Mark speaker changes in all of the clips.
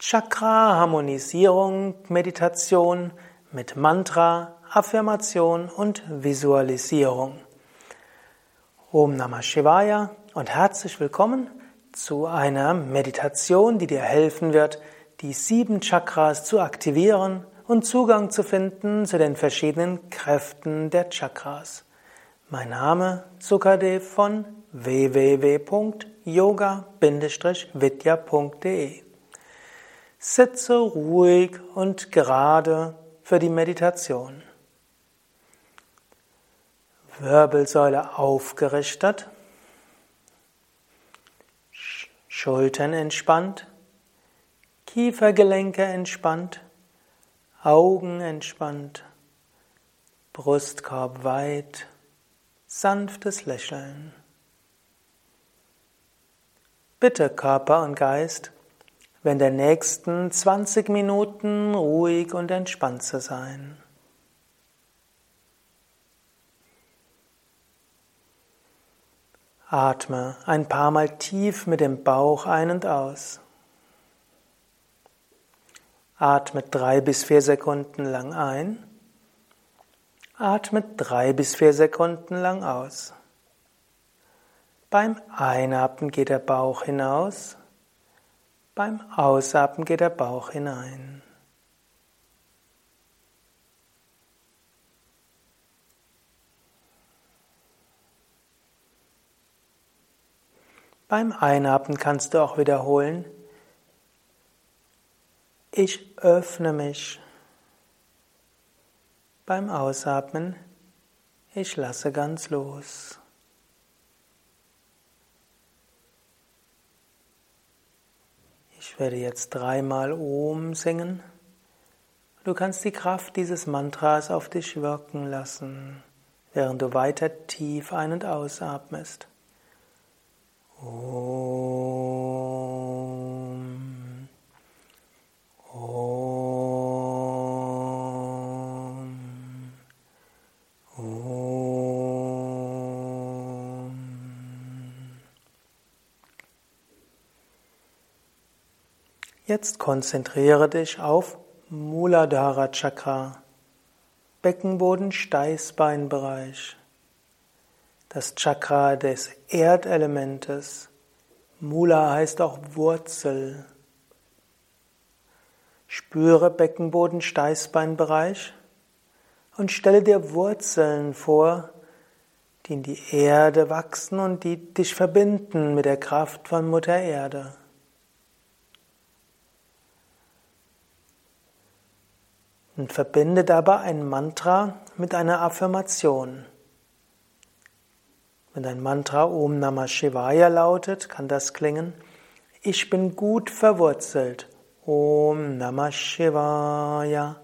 Speaker 1: Chakra-Harmonisierung, Meditation mit Mantra, Affirmation und Visualisierung. Om Namah Shivaya und herzlich willkommen zu einer Meditation, die dir helfen wird, die sieben Chakras zu aktivieren und Zugang zu finden zu den verschiedenen Kräften der Chakras. Mein Name Sukadev von www.yoga-vidya.de Sitze ruhig und gerade für die Meditation. Wirbelsäule aufgerichtet, Schultern entspannt, Kiefergelenke entspannt, Augen entspannt, Brustkorb weit, sanftes Lächeln. Bitte Körper und Geist, wenn der nächsten 20 Minuten ruhig und entspannt zu sein. Atme ein paar Mal tief mit dem Bauch ein und aus. Atme drei bis vier Sekunden lang ein. Atme drei bis vier Sekunden lang aus. Beim Einatmen geht der Bauch hinaus. Beim Ausatmen geht der Bauch hinein. Beim Einatmen kannst du auch wiederholen, ich öffne mich. Beim Ausatmen, ich lasse ganz los. Ich werde jetzt dreimal Om singen. Du kannst die Kraft dieses Mantras auf dich wirken lassen, während du weiter tief ein- und ausatmest. Om. Jetzt konzentriere dich auf Muladhara Chakra, Beckenboden, Steißbeinbereich, das Chakra des Erdelementes. Mula heißt auch Wurzel. Spüre Beckenboden, Steißbeinbereich und stelle dir Wurzeln vor, die in die Erde wachsen und die dich verbinden mit der Kraft von Mutter Erde. Und verbinde dabei ein Mantra mit einer Affirmation. Wenn dein Mantra Om Namah Shivaya lautet, kann das klingen, ich bin gut verwurzelt Om Namah Shivaya.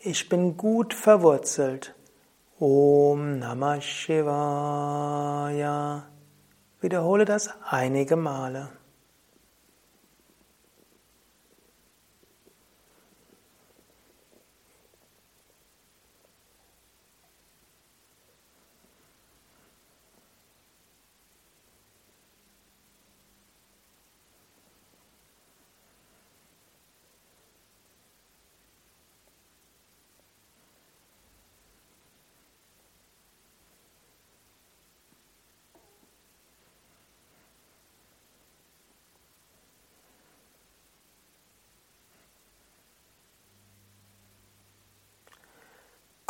Speaker 1: Ich bin gut verwurzelt. Om Namah Shivaya. Wiederhole das einige Male.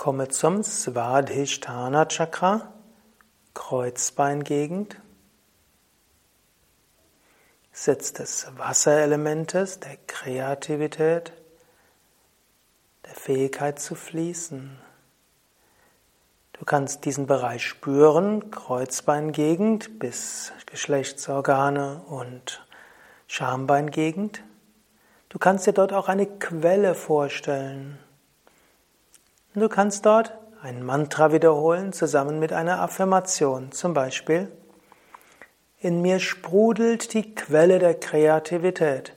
Speaker 1: Komme zum Svadhisthana Chakra, Kreuzbeingegend. Sitz des Wasserelementes, der Kreativität, der Fähigkeit zu fließen. Du kannst diesen Bereich spüren, Kreuzbeingegend bis Geschlechtsorgane und Schambeingegend. Du kannst dir dort auch eine Quelle vorstellen. Und du kannst dort ein Mantra wiederholen zusammen mit einer Affirmation. Zum Beispiel, in mir sprudelt die Quelle der Kreativität.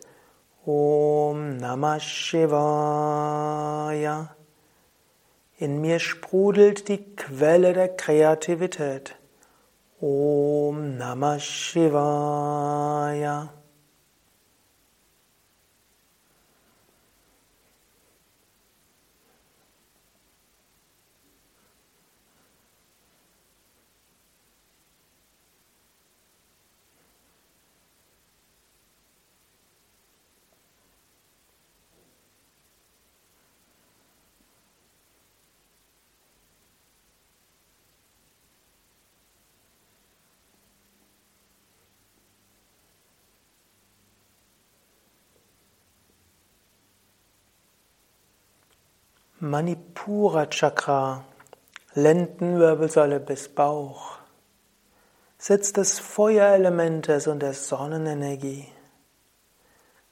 Speaker 1: Om Namah Shivaya. In mir sprudelt die Quelle der Kreativität. Om Namah Shivaya. Manipura Chakra, Lendenwirbelsäule bis Bauch. Sitz des Feuerelementes und der Sonnenenergie.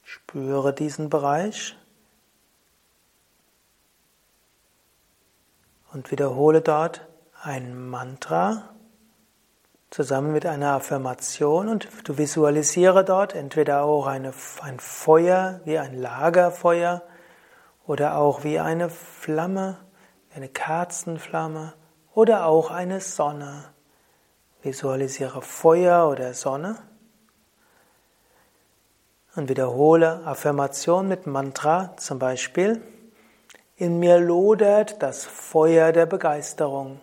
Speaker 1: Spüre diesen Bereich und wiederhole dort ein Mantra zusammen mit einer Affirmation und du visualisiere dort entweder auch eine, ein Feuer wie ein Lagerfeuer oder auch wie eine Flamme, eine Kerzenflamme oder auch eine Sonne. Visualisiere Feuer oder Sonne und wiederhole Affirmation mit Mantra, zum Beispiel In mir lodert das Feuer der Begeisterung.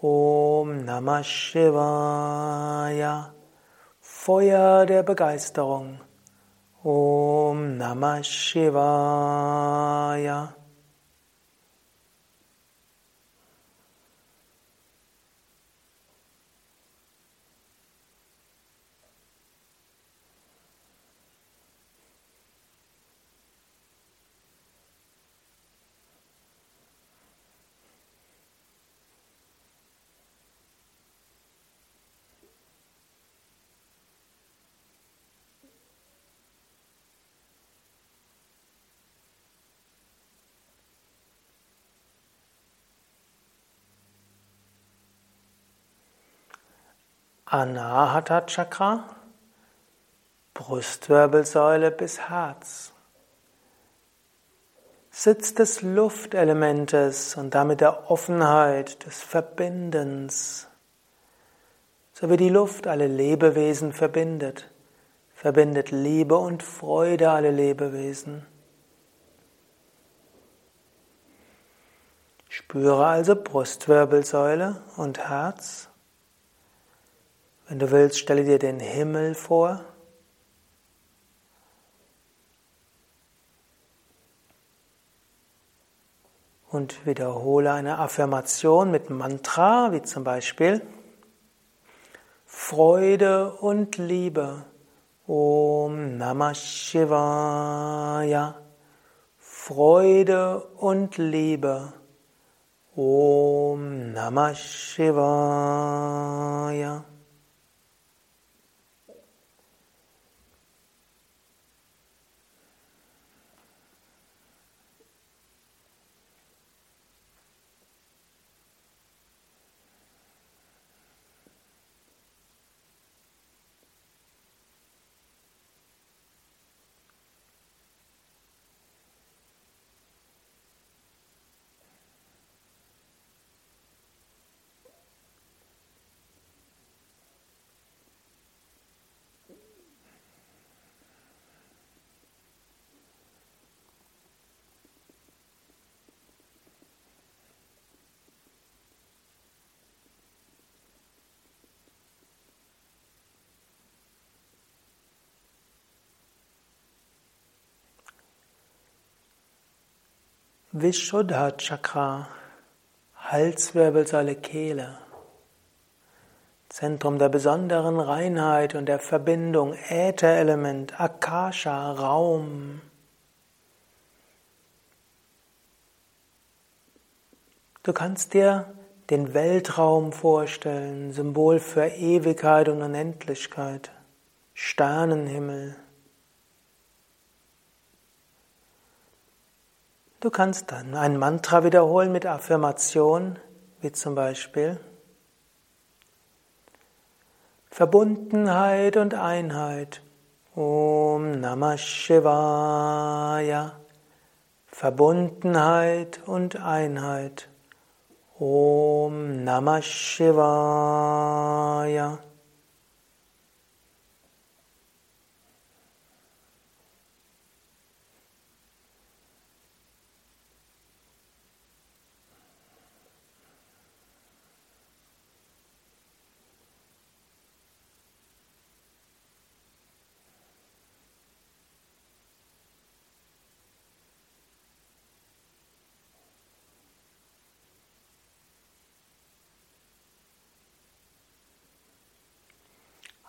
Speaker 1: Om Namah Shivaya. Feuer der Begeisterung. ॐ नमः शिवाय Anahata Chakra, Brustwirbelsäule bis Herz. Sitz des Luftelementes und damit der Offenheit, des Verbindens. So wie die Luft alle Lebewesen verbindet, verbindet Liebe und Freude alle Lebewesen. Spüre also Brustwirbelsäule und Herz. Wenn du willst, stelle dir den Himmel vor. Und wiederhole eine Affirmation mit Mantra, wie zum Beispiel Freude und Liebe. Om Namah Shivaya. Freude und Liebe. Om Namah Shivaya. Vishuddha Chakra, Halswirbelsäule Kehle, Zentrum der besonderen Reinheit und der Verbindung, Ätherelement, Akasha, Raum. Du kannst dir den Weltraum vorstellen, Symbol für Ewigkeit und Unendlichkeit, Sternenhimmel. Du kannst dann ein Mantra wiederholen mit Affirmation, wie zum Beispiel Verbundenheit und Einheit. Om Namah Shivaya. Verbundenheit und Einheit. Om Namah Shivaya.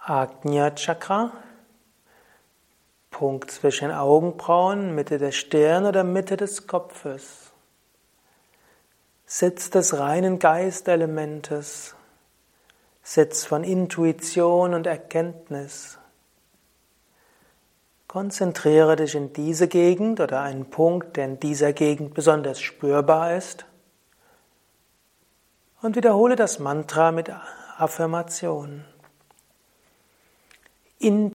Speaker 1: Agnya Chakra, Punkt zwischen Augenbrauen, Mitte der Stirn oder Mitte des Kopfes. Sitz des reinen Geistelementes, Sitz von Intuition und Erkenntnis. Konzentriere dich in diese Gegend oder einen Punkt, der in dieser Gegend besonders spürbar ist und wiederhole das Mantra mit Affirmation. In